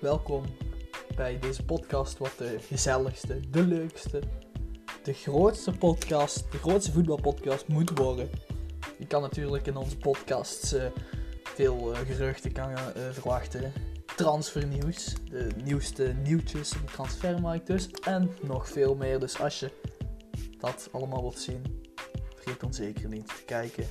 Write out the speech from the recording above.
welkom bij deze podcast, wat de gezelligste, de leukste, de grootste podcast, de grootste voetbalpodcast moet worden. Je kan natuurlijk in onze podcasts uh, veel uh, geruchten kan, eh, verwachten. Transfernieuws, de nieuwste nieuwtjes op de transfermarkt dus. En nog veel meer. Dus als je dat allemaal wilt zien, vergeet dan zeker niet te kijken